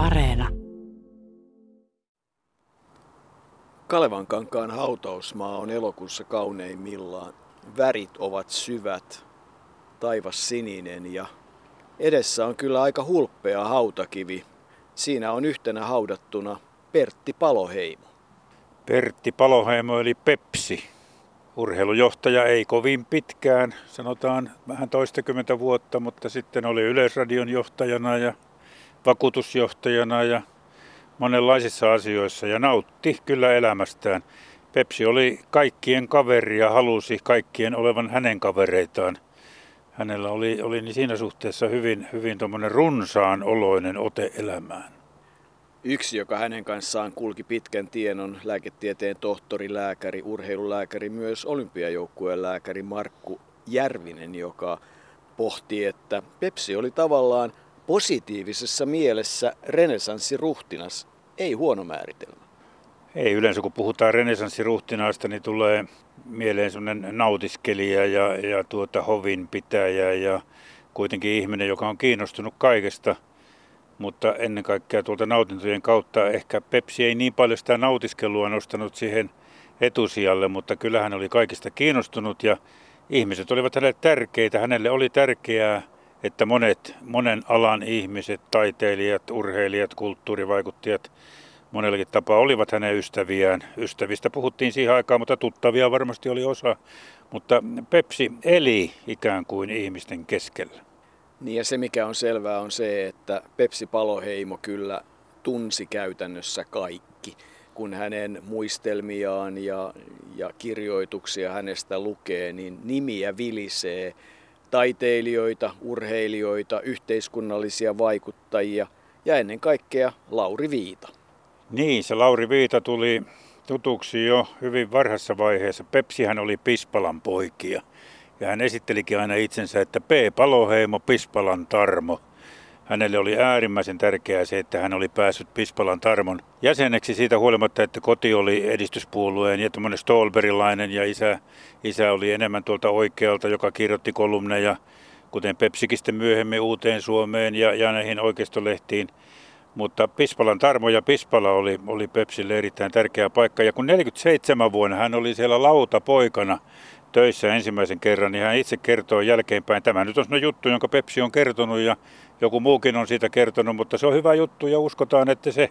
Areena. Kalevankankaan hautausmaa on elokuussa kauneimmillaan. Värit ovat syvät, taivas sininen ja edessä on kyllä aika hulppea hautakivi. Siinä on yhtenä haudattuna Pertti Paloheimo. Pertti Paloheimo eli Pepsi. Urheilujohtaja ei kovin pitkään, sanotaan vähän toistakymmentä vuotta, mutta sitten oli Yleisradion johtajana ja vakuutusjohtajana ja monenlaisissa asioissa ja nautti kyllä elämästään. Pepsi oli kaikkien kaveri ja halusi kaikkien olevan hänen kavereitaan. Hänellä oli, oli niin siinä suhteessa hyvin, hyvin runsaan oloinen ote elämään. Yksi, joka hänen kanssaan kulki pitkän tien, on lääketieteen tohtori, lääkäri, urheilulääkäri, myös olympiajoukkueen lääkäri Markku Järvinen, joka pohti, että Pepsi oli tavallaan positiivisessa mielessä renesanssiruhtinas, ei huono määritelmä. Ei yleensä kun puhutaan renesanssiruhtinaasta, niin tulee mieleen sellainen nautiskelija ja, ja tuota hovinpitäjä ja kuitenkin ihminen, joka on kiinnostunut kaikesta – mutta ennen kaikkea tuolta nautintojen kautta ehkä Pepsi ei niin paljon sitä nautiskelua nostanut siihen etusijalle, mutta kyllä hän oli kaikista kiinnostunut ja ihmiset olivat hänelle tärkeitä. Hänelle oli tärkeää, että monet, monen alan ihmiset, taiteilijat, urheilijat, kulttuurivaikuttajat monellakin tapaa olivat hänen ystäviään. Ystävistä puhuttiin siihen aikaan, mutta tuttavia varmasti oli osa. Mutta Pepsi eli ikään kuin ihmisten keskellä. Niin ja se mikä on selvää on se, että Pepsi Paloheimo kyllä tunsi käytännössä kaikki. Kun hänen muistelmiaan ja, ja kirjoituksia hänestä lukee, niin nimiä vilisee taiteilijoita, urheilijoita, yhteiskunnallisia vaikuttajia ja ennen kaikkea Lauri Viita. Niin, se Lauri Viita tuli tutuksi jo hyvin varhaisessa vaiheessa. Pepsihän oli Pispalan poikia. Ja hän esittelikin aina itsensä, että P. Paloheimo, Pispalan Tarmo. Hänelle oli äärimmäisen tärkeää se, että hän oli päässyt Pispalan Tarmon jäseneksi siitä huolimatta, että koti oli edistyspuolueen ja tämmöinen Stolberilainen ja isä, isä oli enemmän tuolta oikealta, joka kirjoitti kolumneja, kuten Pepsikistä myöhemmin uuteen Suomeen ja, ja näihin oikeistolehtiin. Mutta Pispalan Tarmo ja Pispala oli, oli Pepsille erittäin tärkeä paikka. Ja kun 47 vuonna hän oli siellä lautapoikana töissä ensimmäisen kerran, niin hän itse kertoo jälkeenpäin. Tämä nyt on juttu, jonka Pepsi on kertonut ja joku muukin on siitä kertonut, mutta se on hyvä juttu ja uskotaan, että se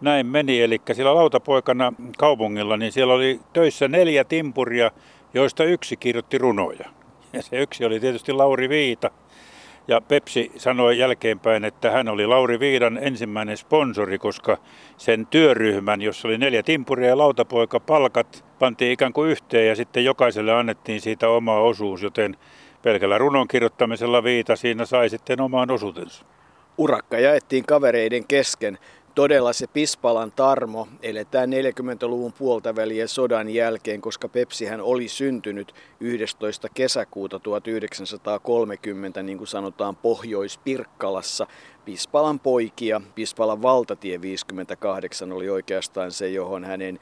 näin meni. Eli siellä lautapoikana kaupungilla, niin siellä oli töissä neljä timpuria, joista yksi kirjoitti runoja. Ja se yksi oli tietysti Lauri Viita. Ja Pepsi sanoi jälkeenpäin, että hän oli Lauri Viidan ensimmäinen sponsori, koska sen työryhmän, jossa oli neljä timpuria ja lautapoika palkat, pantiin ikään kuin yhteen ja sitten jokaiselle annettiin siitä oma osuus, joten pelkällä runon kirjoittamisella Viita siinä sai sitten omaan osuutensa. Urakka jaettiin kavereiden kesken todella se Pispalan tarmo eletään 40-luvun puolta väliä sodan jälkeen, koska Pepsihän oli syntynyt 11. kesäkuuta 1930, niin kuin sanotaan Pohjois-Pirkkalassa. Pispalan poikia, Pispalan valtatie 58 oli oikeastaan se, johon hänen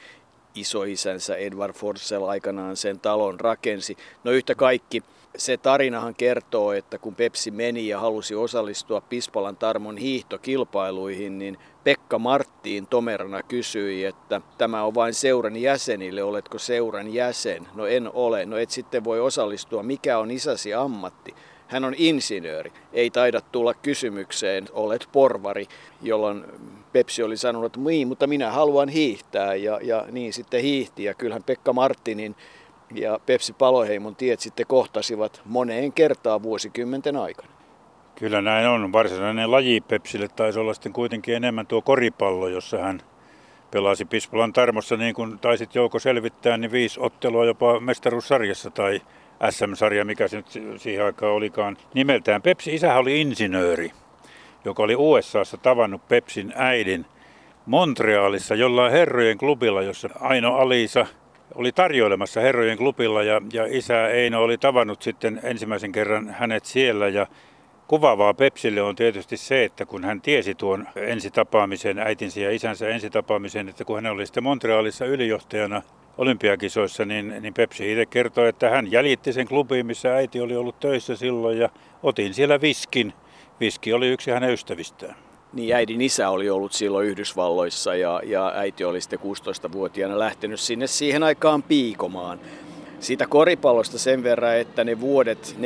isoisänsä Edward Forssell aikanaan sen talon rakensi. No yhtä kaikki, se tarinahan kertoo, että kun Pepsi meni ja halusi osallistua Pispalan Tarmon hiihtokilpailuihin, niin Pekka Marttiin tomerana kysyi, että tämä on vain seuran jäsenille, oletko seuran jäsen? No en ole, no et sitten voi osallistua, mikä on isäsi ammatti? Hän on insinööri. Ei taida tulla kysymykseen, olet porvari, jolloin Pepsi oli sanonut, että niin, mutta minä haluan hiihtää ja, ja niin sitten hiihti. Ja kyllähän Pekka Marttinin ja Pepsi Paloheimon tiet sitten kohtasivat moneen kertaan vuosikymmenten aikana. Kyllä näin on. Varsinainen laji Pepsille taisi olla sitten kuitenkin enemmän tuo koripallo, jossa hän pelasi Pispalan Tarmossa, niin kuin taisit Jouko selvittää, niin viisi ottelua jopa mestaruussarjassa tai SM-sarja, mikä se nyt siihen aikaan olikaan. Nimeltään Pepsi isähän oli insinööri, joka oli USAssa tavannut Pepsin äidin Montrealissa jollain herrojen klubilla, jossa Aino Alisa oli tarjoilemassa herrojen klubilla ja, ja isä Eino oli tavannut sitten ensimmäisen kerran hänet siellä ja Kuvaavaa Pepsille on tietysti se, että kun hän tiesi tuon ensitapaamisen, äitinsä ja isänsä ensitapaamisen, että kun hän oli sitten Montrealissa ylijohtajana olympiakisoissa, niin, niin Pepsi itse kertoi, että hän jäljitti sen klubiin, missä äiti oli ollut töissä silloin ja otin siellä viskin. Viski oli yksi hänen ystävistään. Niin äidin isä oli ollut silloin Yhdysvalloissa ja, ja äiti oli sitten 16-vuotiaana lähtenyt sinne siihen aikaan piikomaan. Siitä koripallosta sen verran, että ne vuodet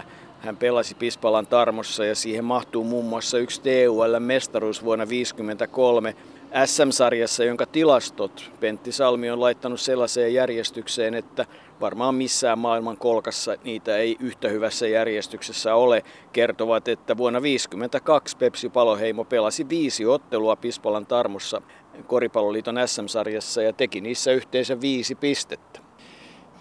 46-54 hän pelasi Pispalan Tarmossa ja siihen mahtuu muun muassa yksi TUL-mestaruus vuonna 1953 SM-sarjassa, jonka tilastot Pentti Salmi on laittanut sellaiseen järjestykseen, että varmaan missään maailman kolkassa niitä ei yhtä hyvässä järjestyksessä ole. Kertovat, että vuonna 1952 Pepsi Paloheimo pelasi viisi ottelua Pispalan Tarmossa Koripalloliiton SM-sarjassa ja teki niissä yhteensä viisi pistettä.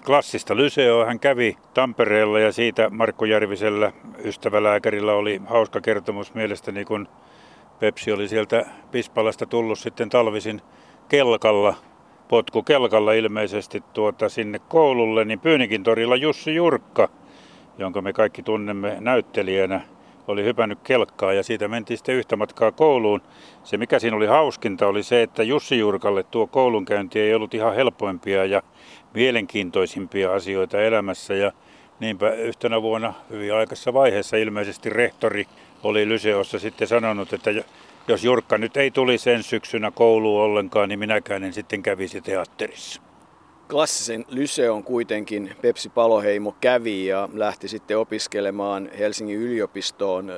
Klassista lyseoa hän kävi Tampereella ja siitä Markku Järvisellä ystävälääkärillä oli hauska kertomus mielestäni, kun Pepsi oli sieltä Pispalasta tullut sitten talvisin kelkalla, potku kelkalla ilmeisesti tuota sinne koululle, niin Pyynikin torilla Jussi Jurkka, jonka me kaikki tunnemme näyttelijänä, oli hypännyt kelkkaa ja siitä mentiin sitten yhtä matkaa kouluun. Se mikä siinä oli hauskinta oli se, että Jussi Jurkalle tuo koulunkäynti ei ollut ihan helpoimpia ja mielenkiintoisimpia asioita elämässä ja niinpä yhtenä vuonna hyvin aikaisessa vaiheessa ilmeisesti rehtori oli Lyseossa sitten sanonut, että jos Jurkka nyt ei tuli sen syksynä kouluun ollenkaan, niin minäkään en sitten kävisi teatterissa. Klassisen Lyseon kuitenkin Pepsi Paloheimo kävi ja lähti sitten opiskelemaan Helsingin yliopistoon.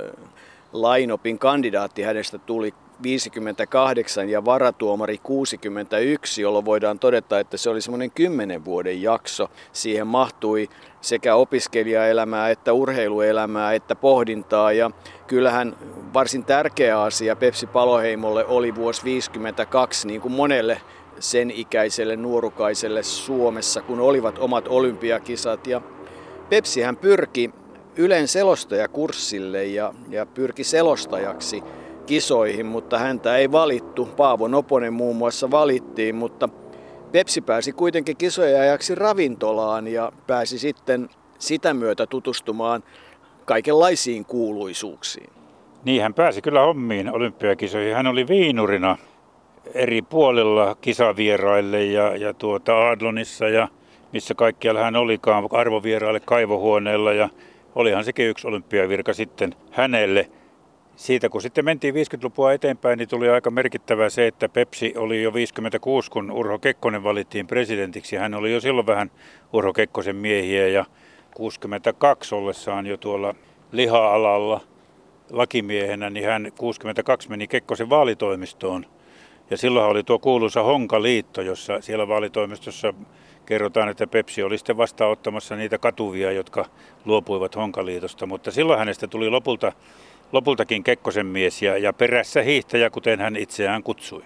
Lainopin kandidaatti hänestä tuli 58 ja varatuomari 61, jolloin voidaan todeta, että se oli semmoinen 10 vuoden jakso. Siihen mahtui sekä opiskelijaelämää että urheiluelämää että pohdintaa ja kyllähän varsin tärkeä asia Pepsi Paloheimolle oli vuosi 52 niin kuin monelle sen ikäiselle nuorukaiselle Suomessa, kun olivat omat olympiakisat. Ja Pepsihän pyrki Ylen selostajakurssille ja, ja pyrki selostajaksi kisoihin, mutta häntä ei valittu. Paavo Noponen muun muassa valittiin, mutta Pepsi pääsi kuitenkin kisojen ajaksi ravintolaan ja pääsi sitten sitä myötä tutustumaan kaikenlaisiin kuuluisuuksiin. Niin, hän pääsi kyllä hommiin olympiakisoihin. Hän oli viinurina eri puolilla kisavieraille ja, ja tuota Adlonissa ja missä kaikkialla hän olikaan arvovieraille kaivohuoneella ja olihan sekin yksi olympiavirka sitten hänelle. Siitä kun sitten mentiin 50-lukua eteenpäin, niin tuli aika merkittävää se, että Pepsi oli jo 56, kun Urho Kekkonen valittiin presidentiksi. Hän oli jo silloin vähän Urho Kekkosen miehiä ja 62 ollessaan jo tuolla liha-alalla lakimiehenä, niin hän 62 meni Kekkosen vaalitoimistoon. Ja silloin oli tuo kuuluisa Honka-liitto, jossa siellä vaalitoimistossa kerrotaan, että Pepsi oli sitten vastaanottamassa niitä katuvia, jotka luopuivat Honkaliitosta. Mutta silloin hänestä tuli lopulta lopultakin Kekkosen mies ja, ja perässä hiihtäjä, kuten hän itseään kutsui.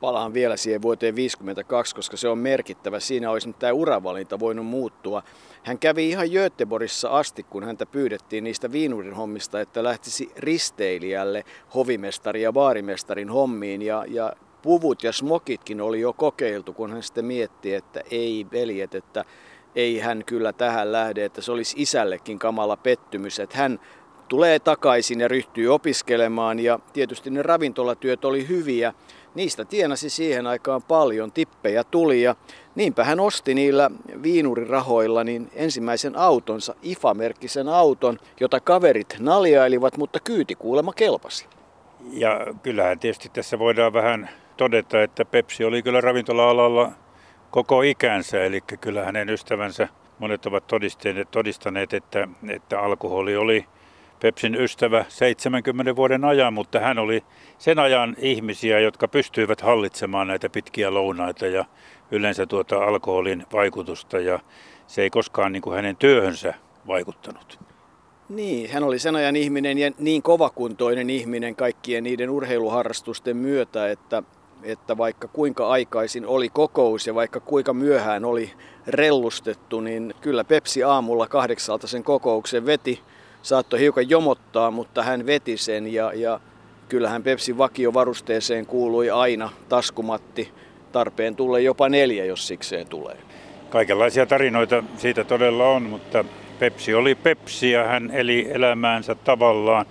Palaan vielä siihen vuoteen 52, koska se on merkittävä. Siinä olisi nyt tämä uravalinta voinut muuttua. Hän kävi ihan Göteborgissa asti, kun häntä pyydettiin niistä viinurin hommista, että lähtisi risteilijälle hovimestari ja baarimestarin hommiin. Ja, ja puvut ja smokitkin oli jo kokeiltu, kun hän sitten mietti, että ei veljet, että ei hän kyllä tähän lähde, että se olisi isällekin kamala pettymys, että hän tulee takaisin ja ryhtyy opiskelemaan ja tietysti ne ravintolatyöt oli hyviä. Niistä tienasi siihen aikaan paljon, tippejä tuli ja niinpä hän osti niillä viinurirahoilla niin ensimmäisen autonsa, IFA-merkkisen auton, jota kaverit naljailivat, mutta kyyti kuulemma kelpasi. Ja kyllähän tietysti tässä voidaan vähän todeta, että Pepsi oli kyllä ravintola-alalla koko ikänsä, eli kyllä hänen ystävänsä monet ovat todistaneet, että, että alkoholi oli Pepsin ystävä 70 vuoden ajan, mutta hän oli sen ajan ihmisiä, jotka pystyivät hallitsemaan näitä pitkiä lounaita ja yleensä tuota alkoholin vaikutusta ja se ei koskaan niin kuin hänen työhönsä vaikuttanut. Niin, hän oli sen ajan ihminen ja niin kovakuntoinen ihminen kaikkien niiden urheiluharrastusten myötä, että, että vaikka kuinka aikaisin oli kokous ja vaikka kuinka myöhään oli rellustettu, niin kyllä Pepsi aamulla kahdeksalta sen kokouksen veti saattoi hiukan jomottaa, mutta hän veti sen ja, ja kyllähän Pepsin vakiovarusteeseen kuului aina taskumatti, tarpeen tulle jopa neljä, jos sikseen tulee. Kaikenlaisia tarinoita siitä todella on, mutta Pepsi oli Pepsi ja hän eli elämäänsä tavallaan.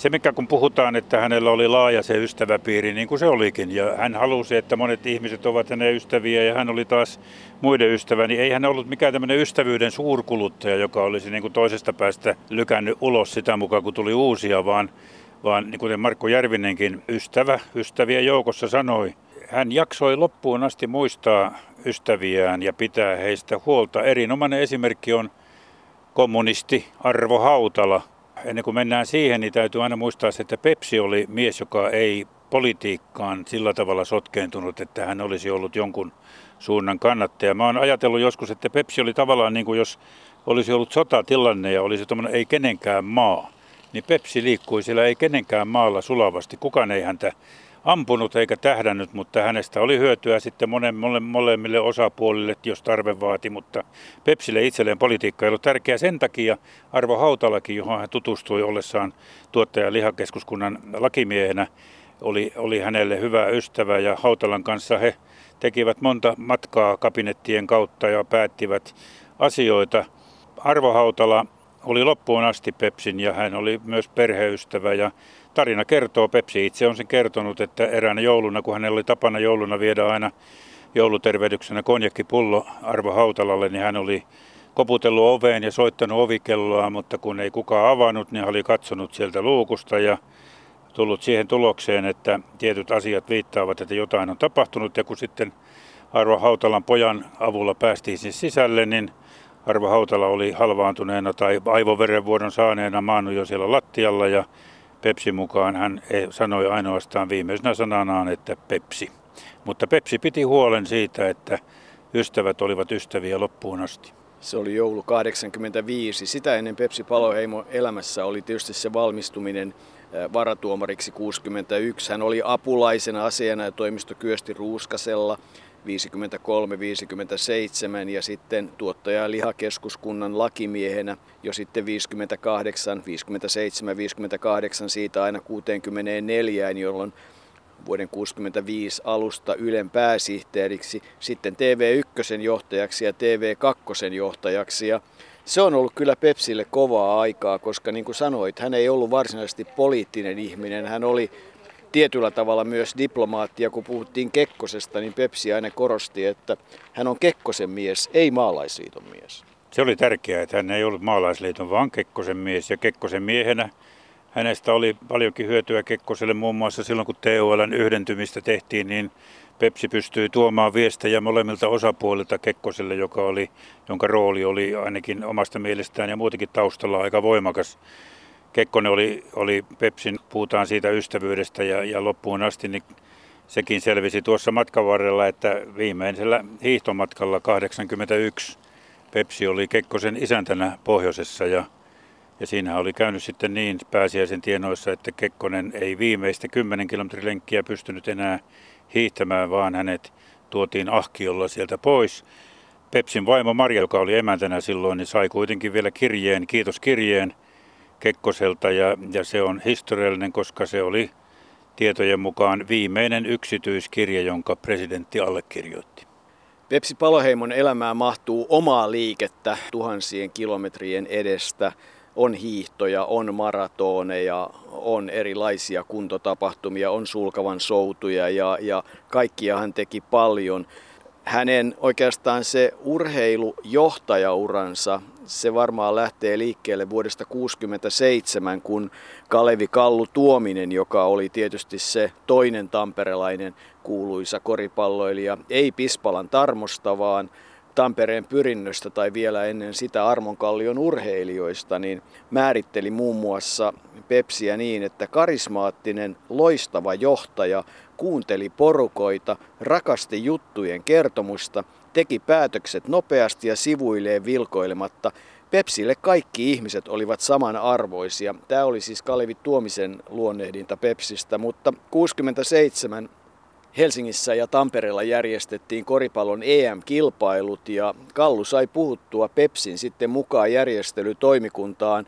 Se mikä kun puhutaan, että hänellä oli laaja se ystäväpiiri, niin kuin se olikin, ja hän halusi, että monet ihmiset ovat hänen ystäviä, ja hän oli taas muiden ystävä, niin ei hän ollut mikään tämmöinen ystävyyden suurkuluttaja, joka olisi niin kuin toisesta päästä lykännyt ulos sitä mukaan, kun tuli uusia, vaan vaan niin kuten Markku Järvinenkin ystävä, ystävien joukossa sanoi, hän jaksoi loppuun asti muistaa ystäviään ja pitää heistä huolta. Erinomainen esimerkki on kommunisti Arvo Hautala. Ennen kuin mennään siihen, niin täytyy aina muistaa, että Pepsi oli mies, joka ei politiikkaan sillä tavalla sotkeentunut, että hän olisi ollut jonkun suunnan kannattaja. Mä oon ajatellut joskus, että Pepsi oli tavallaan niin kuin jos olisi ollut sotatilanne ja olisi tuommoinen ei kenenkään maa, niin Pepsi liikkui siellä ei kenenkään maalla sulavasti. Kukaan ei häntä ampunut eikä tähdännyt, mutta hänestä oli hyötyä sitten monen, mole, molemmille osapuolille, jos tarve vaati, mutta Pepsille itselleen politiikka ei ollut tärkeä sen takia. Arvo Hautalakin, johon hän tutustui ollessaan tuottaja lihakeskuskunnan lakimiehenä, oli, oli hänelle hyvä ystävä ja Hautalan kanssa he tekivät monta matkaa kabinettien kautta ja päättivät asioita. Arvo Hautala oli loppuun asti Pepsin ja hän oli myös perheystävä ja tarina kertoo, Pepsi itse on sen kertonut, että eräänä jouluna, kun hänellä oli tapana jouluna viedä aina joulutervehdyksenä konjakkipullo Arvo Hautalalle, niin hän oli koputellut oveen ja soittanut ovikelloa, mutta kun ei kukaan avannut, niin hän oli katsonut sieltä luukusta ja tullut siihen tulokseen, että tietyt asiat viittaavat, että jotain on tapahtunut. Ja kun sitten Arvo Hautalan pojan avulla päästiin siis sisälle, niin Arvo Hautala oli halvaantuneena tai aivoverenvuodon saaneena maannut jo siellä lattialla ja Pepsi mukaan hän sanoi ainoastaan viimeisenä sananaan, että Pepsi. Mutta Pepsi piti huolen siitä, että ystävät olivat ystäviä loppuun asti. Se oli joulu 85. Sitä ennen Pepsi Paloheimo elämässä oli tietysti se valmistuminen varatuomariksi 61. Hän oli apulaisena asiana ja toimisto Kyösti Ruuskasella 53-57 ja sitten tuottaja- ja lihakeskuskunnan lakimiehenä jo sitten 58, 57, 58 siitä aina 64, jolloin vuoden 65 alusta Ylen pääsihteeriksi, sitten TV1 johtajaksi ja TV2 johtajaksi. Ja se on ollut kyllä Pepsille kovaa aikaa, koska niin kuin sanoit, hän ei ollut varsinaisesti poliittinen ihminen. Hän oli tietyllä tavalla myös diplomaatti. Kun puhuttiin Kekkosesta, niin Pepsi aina korosti, että hän on Kekkosen mies, ei maalaisliiton mies. Se oli tärkeää, että hän ei ollut maalaisliiton, vaan Kekkosen mies. Ja Kekkosen miehenä hänestä oli paljonkin hyötyä Kekkoselle muun muassa silloin, kun TOLn yhdentymistä tehtiin, niin Pepsi pystyi tuomaan viestejä molemmilta osapuolilta Kekkoselle, joka oli, jonka rooli oli ainakin omasta mielestään ja muutenkin taustalla aika voimakas. Kekkonen oli, oli Pepsin, puhutaan siitä ystävyydestä ja, ja loppuun asti, niin sekin selvisi tuossa matkan varrella, että viimeisellä hiihtomatkalla 81 Pepsi oli Kekkosen isäntänä pohjoisessa ja, ja siinä oli käynyt sitten niin pääsiäisen tienoissa, että Kekkonen ei viimeistä 10 kilometrin lenkkiä pystynyt enää hiihtämään, vaan hänet tuotiin ahkiolla sieltä pois. Pepsin vaimo Marja, joka oli emäntänä silloin, niin sai kuitenkin vielä kirjeen, kiitoskirjeen Kekkoselta ja, ja se on historiallinen, koska se oli tietojen mukaan viimeinen yksityiskirja, jonka presidentti allekirjoitti. Pepsi Paloheimon elämään mahtuu omaa liikettä tuhansien kilometrien edestä. On hiihtoja, on maratoneja, on erilaisia kuntotapahtumia, on sulkavan soutuja ja, ja kaikkia hän teki paljon. Hänen oikeastaan se urheilujohtajauransa se varmaan lähtee liikkeelle vuodesta 1967, kun Kalevi Kallu Tuominen, joka oli tietysti se toinen tamperelainen kuuluisa koripalloilija, ei Pispalan Tarmosta, vaan Tampereen pyrinnöstä tai vielä ennen sitä Armonkallion urheilijoista, niin määritteli muun muassa Pepsiä niin, että karismaattinen, loistava johtaja kuunteli porukoita, rakasti juttujen kertomusta – teki päätökset nopeasti ja sivuilleen vilkoilematta. Pepsille kaikki ihmiset olivat samanarvoisia. Tämä oli siis Kalevi Tuomisen luonnehdinta Pepsistä, mutta 67 Helsingissä ja Tampereella järjestettiin koripallon EM-kilpailut ja Kallu sai puhuttua Pepsin sitten mukaan järjestelytoimikuntaan.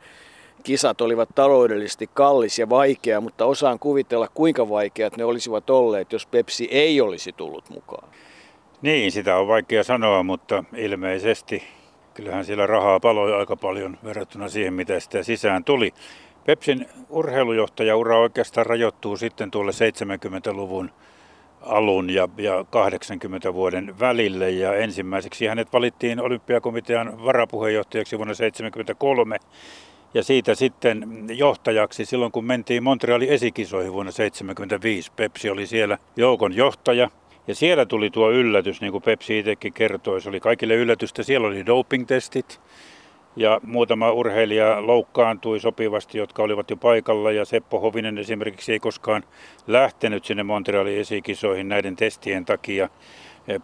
Kisat olivat taloudellisesti kallis ja vaikea, mutta osaan kuvitella kuinka vaikeat ne olisivat olleet, jos Pepsi ei olisi tullut mukaan. Niin, sitä on vaikea sanoa, mutta ilmeisesti kyllähän siellä rahaa paloi aika paljon verrattuna siihen, mitä sitä sisään tuli. Pepsin urheilujohtajaura oikeastaan rajoittuu sitten tuolle 70-luvun alun ja, ja 80 vuoden välille. Ja ensimmäiseksi hänet valittiin olympiakomitean varapuheenjohtajaksi vuonna 1973. Ja siitä sitten johtajaksi silloin, kun mentiin Montrealin esikisoihin vuonna 1975. Pepsi oli siellä joukon johtaja. Ja siellä tuli tuo yllätys, niin kuin Pepsi itsekin kertoi. Se oli kaikille yllätystä. Siellä oli doping-testit ja muutama urheilija loukkaantui sopivasti, jotka olivat jo paikalla. Ja Seppo Hovinen esimerkiksi ei koskaan lähtenyt sinne Montrealin esikisoihin näiden testien takia.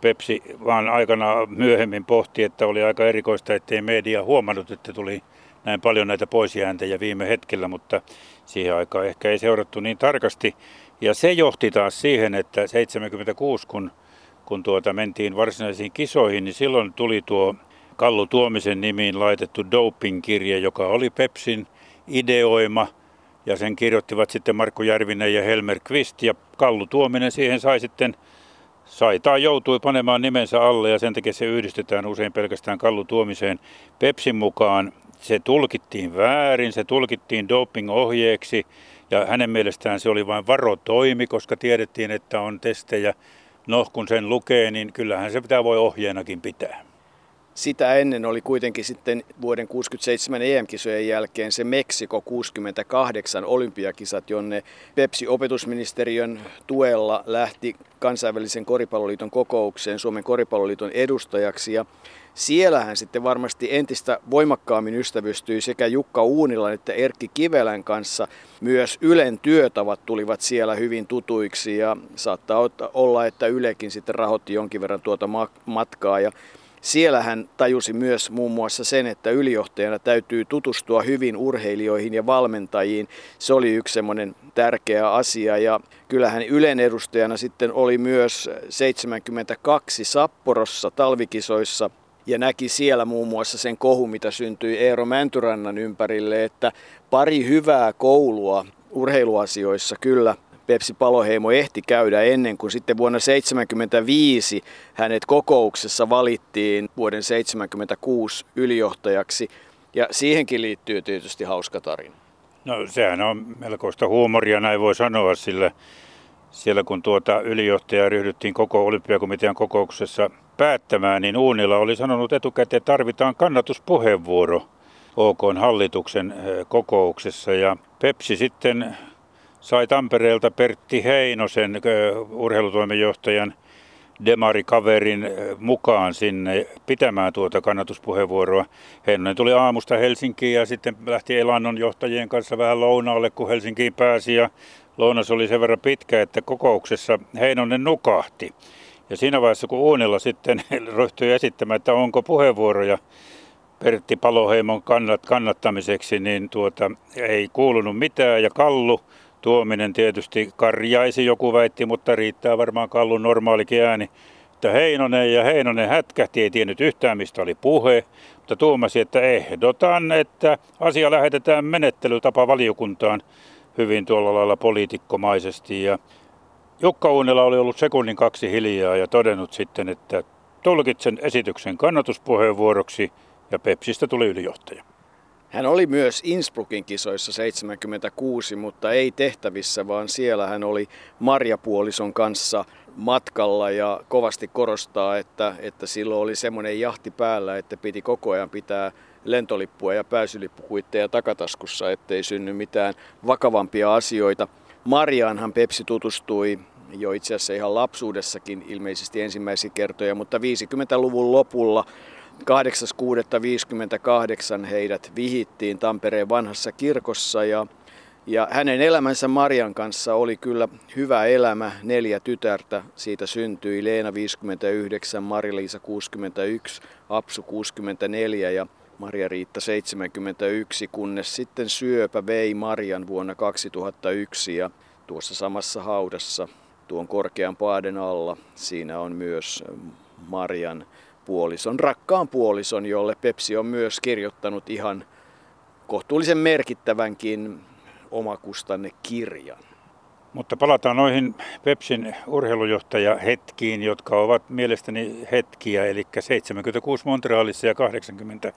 Pepsi vaan aikana myöhemmin pohti, että oli aika erikoista, ettei media huomannut, että tuli näin paljon näitä poisjääntejä viime hetkellä, mutta siihen aikaan ehkä ei seurattu niin tarkasti. Ja se johti taas siihen, että 76, kun, kun tuota mentiin varsinaisiin kisoihin, niin silloin tuli tuo Kallu Tuomisen nimiin laitettu doping-kirje, joka oli Pepsin ideoima. Ja sen kirjoittivat sitten Markku Järvinen ja Helmer Kvist. Ja Kallu Tuominen siihen sai sitten, sai tai joutui panemaan nimensä alle ja sen takia se yhdistetään usein pelkästään Kallu Tuomiseen. Pepsin mukaan se tulkittiin väärin, se tulkittiin doping-ohjeeksi ja hänen mielestään se oli vain varotoimi, koska tiedettiin, että on testejä. No, kun sen lukee, niin kyllähän se pitää voi ohjeenakin pitää. Sitä ennen oli kuitenkin sitten vuoden 67 EM-kisojen jälkeen se Meksiko 68 olympiakisat, jonne Pepsi-opetusministeriön tuella lähti kansainvälisen koripalloliiton kokoukseen Suomen koripalloliiton edustajaksi. Ja siellähän sitten varmasti entistä voimakkaammin ystävystyi sekä Jukka Uunilan että Erkki Kivelän kanssa. Myös Ylen työtavat tulivat siellä hyvin tutuiksi ja saattaa olla, että Ylekin sitten rahoitti jonkin verran tuota matkaa. Ja siellä hän tajusi myös muun muassa sen, että ylijohtajana täytyy tutustua hyvin urheilijoihin ja valmentajiin. Se oli yksi semmoinen tärkeä asia ja kyllähän Ylen edustajana sitten oli myös 72 Sapporossa talvikisoissa ja näki siellä muun muassa sen kohu, mitä syntyi Eero Mäntyrannan ympärille, että pari hyvää koulua urheiluasioissa kyllä Pepsi Paloheimo ehti käydä ennen kuin sitten vuonna 1975 hänet kokouksessa valittiin vuoden 1976 ylijohtajaksi. Ja siihenkin liittyy tietysti hauska tarina. No sehän on melkoista huumoria, näin voi sanoa, sillä siellä kun tuota ylijohtajaa ryhdyttiin koko olympiakomitean kokouksessa päättämään, niin Uunila oli sanonut etukäteen, että tarvitaan kannatuspuheenvuoro OK hallituksen eh, kokouksessa. Ja Pepsi sitten sai Tampereelta Pertti Heinosen urheilutoimenjohtajan demarikaverin mukaan sinne pitämään tuota kannatuspuheenvuoroa. Heinonen tuli aamusta Helsinkiin ja sitten lähti Elannon johtajien kanssa vähän lounaalle, kun Helsinkiin pääsi. Ja lounas oli sen verran pitkä, että kokouksessa Heinonen nukahti. Ja siinä vaiheessa, kun Uunilla sitten ryhtyi esittämään, että onko puheenvuoroja Pertti Paloheimon kannat, kannattamiseksi, niin tuota, ei kuulunut mitään. Ja Kallu Tuominen tietysti karjaisi, joku väitti, mutta riittää varmaan Kallun normaalikin ääni. Että Heinonen ja Heinonen hätkähti, ei tiennyt yhtään mistä oli puhe, mutta tuomasi, että ehdotan, että asia lähetetään menettelytapa valiokuntaan hyvin tuolla lailla poliitikkomaisesti. Ja Jukka Uunela oli ollut sekunnin kaksi hiljaa ja todennut sitten, että tulkitsen esityksen kannatuspuheenvuoroksi ja Pepsistä tuli ylijohtaja. Hän oli myös Innsbruckin kisoissa 76, mutta ei tehtävissä, vaan siellä hän oli Marjapuolison kanssa matkalla ja kovasti korostaa, että, että silloin oli semmoinen jahti päällä, että piti koko ajan pitää lentolippua ja pääsylippukuitteja takataskussa, ettei synny mitään vakavampia asioita. Marjaanhan Pepsi tutustui jo itse asiassa ihan lapsuudessakin ilmeisesti ensimmäisiä kertoja, mutta 50-luvun lopulla 8.6.58 heidät vihittiin Tampereen vanhassa kirkossa ja, ja hänen elämänsä Marian kanssa oli kyllä hyvä elämä. Neljä tytärtä siitä syntyi. Leena 59, Mari-Liisa 61, Apsu 64 ja Maria-Riitta 71, kunnes sitten syöpä vei Marian vuonna 2001 ja tuossa samassa haudassa tuon korkean paaden alla siinä on myös Marian puolison, rakkaan puolison, jolle Pepsi on myös kirjoittanut ihan kohtuullisen merkittävänkin omakustanne kirjan. Mutta palataan noihin Pepsin urheilujohtajahetkiin, jotka ovat mielestäni hetkiä, eli 76 Montrealissa ja 80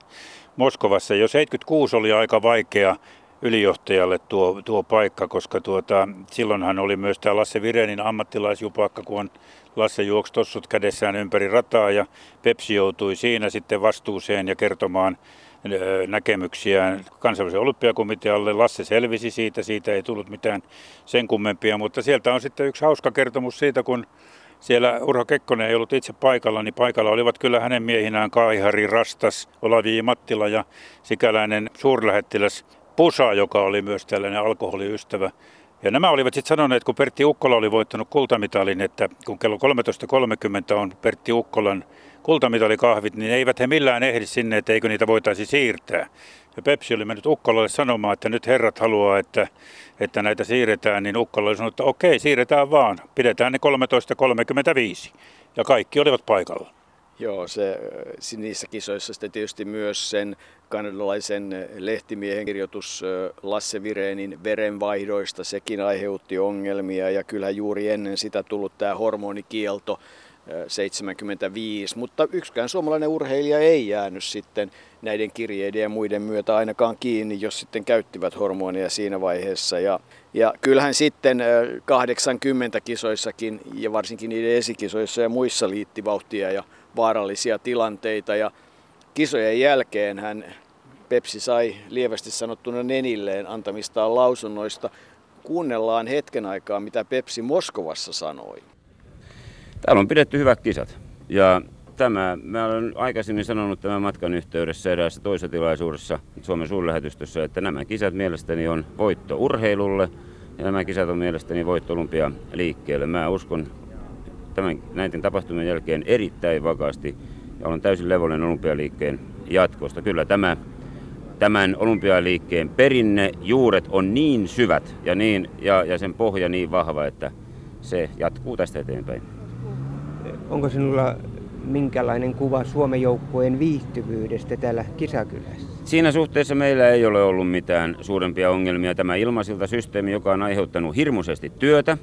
Moskovassa. Jo 76 oli aika vaikea ylijohtajalle tuo, tuo paikka, koska tuota, silloinhan oli myös tämä Lasse Virenin ammattilaisjupakka, kun on Lasse juoksi tossut kädessään ympäri rataa ja Pepsi joutui siinä sitten vastuuseen ja kertomaan näkemyksiään kansainvälisen olympiakomitealle. Lasse selvisi siitä, siitä ei tullut mitään sen kummempia, mutta sieltä on sitten yksi hauska kertomus siitä, kun siellä Urho Kekkonen ei ollut itse paikalla, niin paikalla olivat kyllä hänen miehinään Kaihari, Rastas, Olavi Mattila ja sikäläinen suurlähettiläs Pusa, joka oli myös tällainen alkoholiystävä. Ja nämä olivat sitten sanoneet, kun Pertti Ukkola oli voittanut kultamitalin, että kun kello 13.30 on Pertti Ukkolan kultamitalikahvit, niin eivät he millään ehdi sinne, että eikö niitä voitaisi siirtää. Ja Pepsi oli mennyt Ukkolalle sanomaan, että nyt herrat haluaa, että, että näitä siirretään, niin Ukkola oli sanonut, että okei, siirretään vaan, pidetään ne 13.35. Ja kaikki olivat paikalla. Joo, se, niissä kisoissa sitten tietysti myös sen kanadalaisen lehtimiehen kirjoitus Lasse Vireenin verenvaihdoista, sekin aiheutti ongelmia ja kyllähän juuri ennen sitä tullut tämä hormonikielto 75, mutta yksikään suomalainen urheilija ei jäänyt sitten näiden kirjeiden ja muiden myötä ainakaan kiinni, jos sitten käyttivät hormonia siinä vaiheessa. Ja, ja kyllähän sitten 80 kisoissakin ja varsinkin niiden esikisoissa ja muissa liitti vauhtia ja vaarallisia tilanteita ja kisojen jälkeen hän Pepsi sai lievästi sanottuna nenilleen antamistaan lausunnoista. Kuunnellaan hetken aikaa, mitä Pepsi Moskovassa sanoi. Täällä on pidetty hyvät kisat. Ja tämä, mä olen aikaisemmin sanonut tämän matkan yhteydessä eräässä toisessa tilaisuudessa Suomen suurlähetystössä, että nämä kisat mielestäni on voitto urheilulle ja nämä kisat on mielestäni voitto liikkeelle. Mä uskon tämän, näiden tapahtumien jälkeen erittäin vakaasti ja olen täysin levollinen olympialiikkeen jatkosta. Kyllä tämä, tämän olympialiikkeen perinne, juuret on niin syvät ja, niin, ja, ja sen pohja niin vahva, että se jatkuu tästä eteenpäin. Onko sinulla minkälainen kuva Suomen joukkueen viihtyvyydestä täällä kisakylässä? Siinä suhteessa meillä ei ole ollut mitään suurempia ongelmia. Tämä ilmasiltasysteemi, joka on aiheuttanut hirmuisesti työtä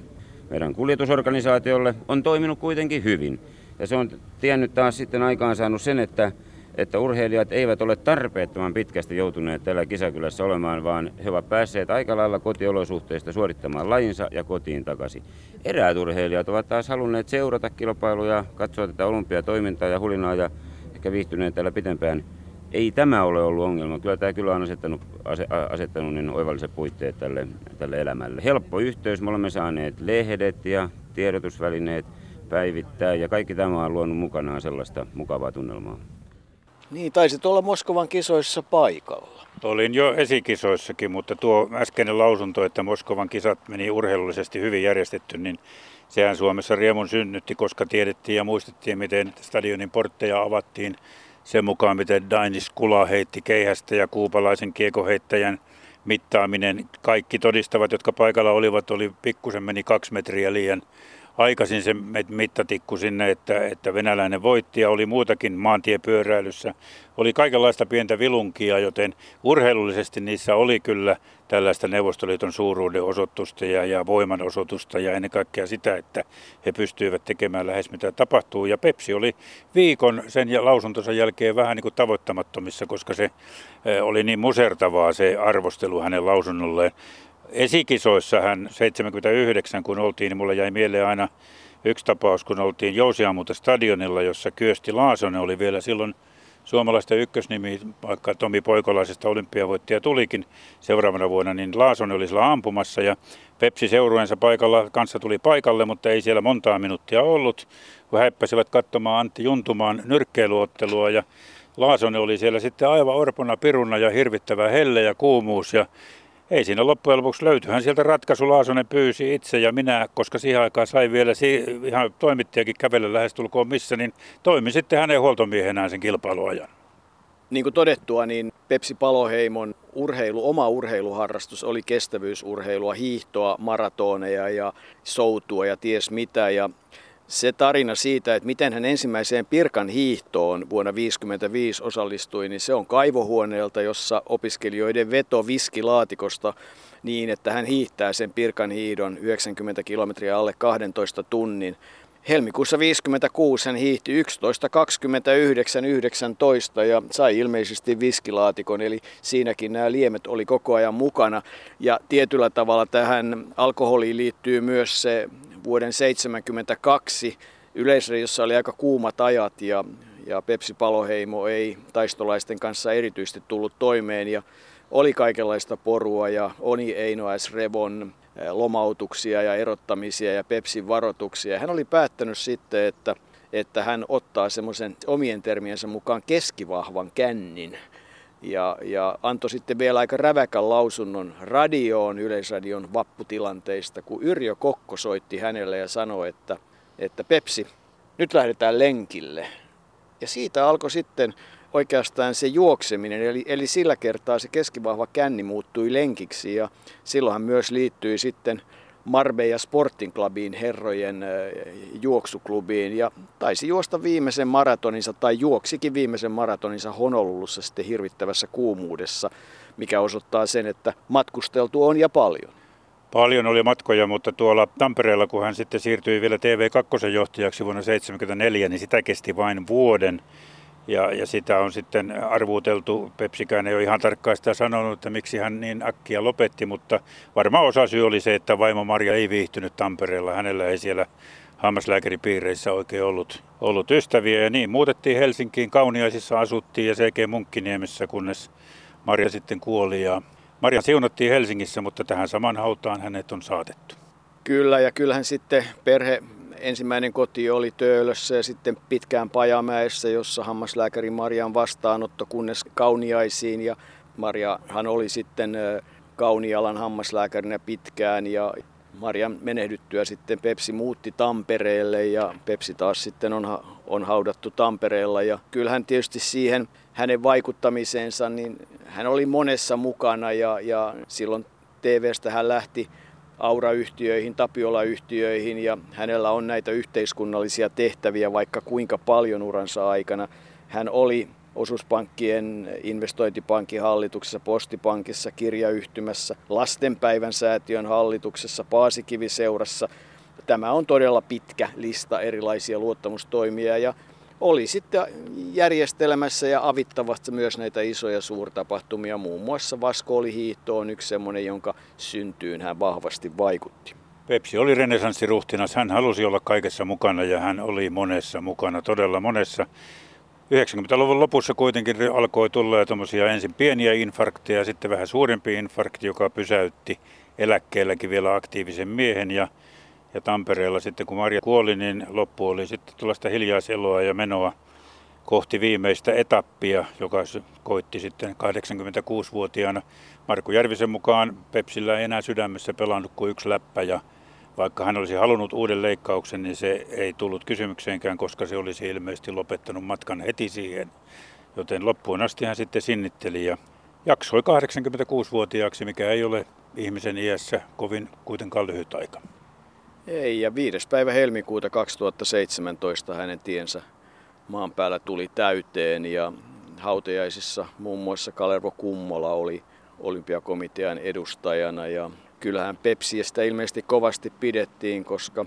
meidän kuljetusorganisaatiolle, on toiminut kuitenkin hyvin. Ja se on tiennyt taas sitten aikaan saanut sen, että että urheilijat eivät ole tarpeettoman pitkästi joutuneet tällä kisakylässä olemaan, vaan he ovat päässeet aika lailla kotiolosuhteista suorittamaan lajinsa ja kotiin takaisin. Eräät urheilijat ovat taas halunneet seurata kilpailuja, katsoa tätä olympiatoimintaa ja hulinaa ja ehkä viihtyneet täällä pitempään. Ei tämä ole ollut ongelma. Kyllä tämä kyllä on asettanut, asettanut niin oivalliset puitteet tälle, tälle elämälle. Helppo yhteys. Me olemme saaneet lehdet ja tiedotusvälineet päivittää ja kaikki tämä on luonut mukanaan sellaista mukavaa tunnelmaa. Niin, taisit olla Moskovan kisoissa paikalla. Olin jo esikisoissakin, mutta tuo äskeinen lausunto, että Moskovan kisat meni urheilullisesti hyvin järjestetty, niin sehän Suomessa riemun synnytti, koska tiedettiin ja muistettiin, miten stadionin portteja avattiin sen mukaan, miten Dainis Kula heitti keihästä ja kuupalaisen kiekoheittäjän mittaaminen. Kaikki todistavat, jotka paikalla olivat, oli pikkusen meni kaksi metriä liian aikaisin se mittatikku sinne, että, että venäläinen voitti ja oli muutakin maantiepyöräilyssä. Oli kaikenlaista pientä vilunkia, joten urheilullisesti niissä oli kyllä tällaista Neuvostoliiton suuruuden osoitusta ja, ja voiman osoitusta ja ennen kaikkea sitä, että he pystyivät tekemään lähes mitä tapahtuu. Ja Pepsi oli viikon sen ja lausuntonsa jälkeen vähän niin kuin tavoittamattomissa, koska se oli niin musertavaa se arvostelu hänen lausunnolleen esikisoissa hän 79 kun oltiin, niin mulla jäi mieleen aina yksi tapaus, kun oltiin Jousiammuta stadionilla, jossa Kyösti Laasonen oli vielä silloin suomalaisten ykkösnimi, vaikka Tomi Poikolaisesta olympiavoittaja tulikin seuraavana vuonna, niin Laasonen oli sillä ampumassa ja Pepsi seurueensa paikalla kanssa tuli paikalle, mutta ei siellä montaa minuuttia ollut, kun häppäsivät katsomaan Antti Juntumaan nyrkkeiluottelua ja Laasonen oli siellä sitten aivan orpona piruna ja hirvittävä helle ja kuumuus ja ei siinä loppujen lopuksi löytyihän sieltä ratkaisu. Laasonen pyysi itse ja minä, koska siihen aikaan sai vielä ihan toimittajakin kävellä lähestulkoon missä, niin toimin sitten hänen huoltomiehenään sen kilpailuajan. Niin kuin todettua, niin Pepsi Paloheimon urheilu, oma urheiluharrastus oli kestävyysurheilua, hiihtoa, maratoneja ja soutua ja ties mitä. Ja se tarina siitä, että miten hän ensimmäiseen Pirkan hiihtoon vuonna 1955 osallistui, niin se on kaivohuoneelta, jossa opiskelijoiden veto viskilaatikosta niin, että hän hiihtää sen Pirkan hiidon 90 kilometriä alle 12 tunnin. Helmikuussa 56 hän hiihti 11.29.19 ja sai ilmeisesti viskilaatikon, eli siinäkin nämä liemet oli koko ajan mukana. Ja tietyllä tavalla tähän alkoholiin liittyy myös se vuoden 1972 yleisradiossa oli aika kuumat ajat ja, ja Pepsi Paloheimo ei taistolaisten kanssa erityisesti tullut toimeen ja oli kaikenlaista porua ja Oni Eino S. Revon lomautuksia ja erottamisia ja Pepsin varoituksia. Hän oli päättänyt sitten, että, että hän ottaa semmoisen omien termiensä mukaan keskivahvan kännin ja, ja antoi sitten vielä aika räväkän lausunnon radioon, Yleisradion vapputilanteista, kun Yrjö Kokko soitti hänelle ja sanoi, että, että Pepsi, nyt lähdetään lenkille. Ja siitä alkoi sitten oikeastaan se juokseminen, eli, eli sillä kertaa se keskivahva känni muuttui lenkiksi ja silloinhan myös liittyi sitten Marbella Sporting Clubiin, herrojen juoksuklubiin ja taisi juosta viimeisen maratoninsa tai juoksikin viimeisen maratoninsa Honolulussa sitten hirvittävässä kuumuudessa, mikä osoittaa sen, että matkusteltu on ja paljon. Paljon oli matkoja, mutta tuolla Tampereella, kun hän sitten siirtyi vielä TV2 johtajaksi vuonna 1974, niin sitä kesti vain vuoden. Ja, ja sitä on sitten arvuuteltu, Pepsikään ei ole ihan tarkkaan sitä sanonut, että miksi hän niin äkkiä lopetti, mutta varmaan osa syy oli se, että vaimo Maria ei viihtynyt Tampereella. Hänellä ei siellä hammaslääkäripiireissä oikein ollut, ollut ystäviä. Ja niin muutettiin Helsinkiin, Kauniaisissa asuttiin ja CG Munkkiniemessä, kunnes Maria sitten kuoli. Ja Maria siunattiin Helsingissä, mutta tähän saman hautaan hänet on saatettu. Kyllä, ja kyllähän sitten perhe ensimmäinen koti oli Töölössä ja sitten pitkään Pajamäessä, jossa hammaslääkäri Marian vastaanotto, kunnes Kauniaisiin. Ja Mariahan oli sitten Kaunialan hammaslääkärinä pitkään ja Marian menehdyttyä sitten Pepsi muutti Tampereelle ja Pepsi taas sitten on, on haudattu Tampereella. Ja kyllähän tietysti siihen hänen vaikuttamiseensa, niin hän oli monessa mukana ja, ja silloin TVstä hän lähti Aura-yhtiöihin, Tapiola-yhtiöihin ja hänellä on näitä yhteiskunnallisia tehtäviä vaikka kuinka paljon uransa aikana. Hän oli osuuspankkien investointipankin hallituksessa, postipankissa, kirjayhtymässä, lastenpäivän säätiön hallituksessa, Paasikiviseurassa. Tämä on todella pitkä lista erilaisia luottamustoimia ja oli sitten järjestelmässä ja avittavasti myös näitä isoja suurtapahtumia. Muun muassa Vaskoolihiihto on yksi semmoinen, jonka syntyyn hän vahvasti vaikutti. Pepsi oli renesanssiruhtinas. Hän halusi olla kaikessa mukana ja hän oli monessa mukana, todella monessa. 90-luvun lopussa kuitenkin alkoi tulla tuommoisia ensin pieniä infarkteja ja sitten vähän suurempi infarkti, joka pysäytti eläkkeelläkin vielä aktiivisen miehen ja ja Tampereella sitten kun Maria kuoli, niin loppu oli sitten tuollaista hiljaiseloa ja menoa kohti viimeistä etappia, joka koitti sitten 86-vuotiaana. Markku Järvisen mukaan Pepsillä ei enää sydämessä pelannut kuin yksi läppä ja vaikka hän olisi halunnut uuden leikkauksen, niin se ei tullut kysymykseenkään, koska se olisi ilmeisesti lopettanut matkan heti siihen. Joten loppuun asti hän sitten sinnitteli ja jaksoi 86-vuotiaaksi, mikä ei ole ihmisen iässä kovin kuitenkaan lyhyt aika. Ei, ja 5. päivä helmikuuta 2017 hänen tiensä maan päällä tuli täyteen ja hautajaisissa muun muassa Kalervo Kummola oli olympiakomitean edustajana ja kyllähän Pepsiestä ilmeisesti kovasti pidettiin, koska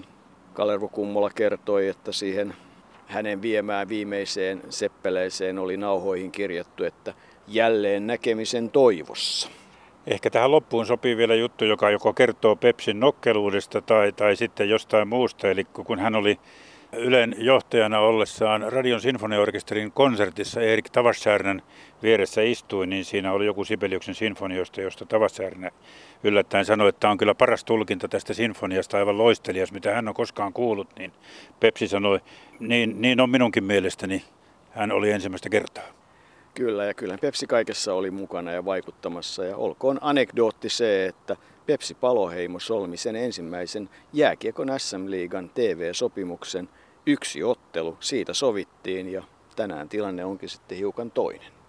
Kalervo Kummola kertoi, että siihen hänen viemään viimeiseen seppeleeseen oli nauhoihin kirjattu, että jälleen näkemisen toivossa. Ehkä tähän loppuun sopii vielä juttu, joka joko kertoo Pepsin nokkeluudesta tai, tai sitten jostain muusta. Eli kun hän oli Ylen johtajana ollessaan Radion sinfoniaorkesterin konsertissa Erik Tavassärnän vieressä istui, niin siinä oli joku Sibeliuksen sinfoniosta, josta Tavassärnä yllättäen sanoi, että on kyllä paras tulkinta tästä sinfoniasta, aivan loistelias, mitä hän on koskaan kuullut, niin Pepsi sanoi, niin, niin on minunkin mielestäni, hän oli ensimmäistä kertaa. Kyllä, ja kyllä Pepsi kaikessa oli mukana ja vaikuttamassa. Ja olkoon anekdootti se, että Pepsi Paloheimo solmi sen ensimmäisen jääkiekon SM-liigan TV-sopimuksen yksi ottelu. Siitä sovittiin ja tänään tilanne onkin sitten hiukan toinen.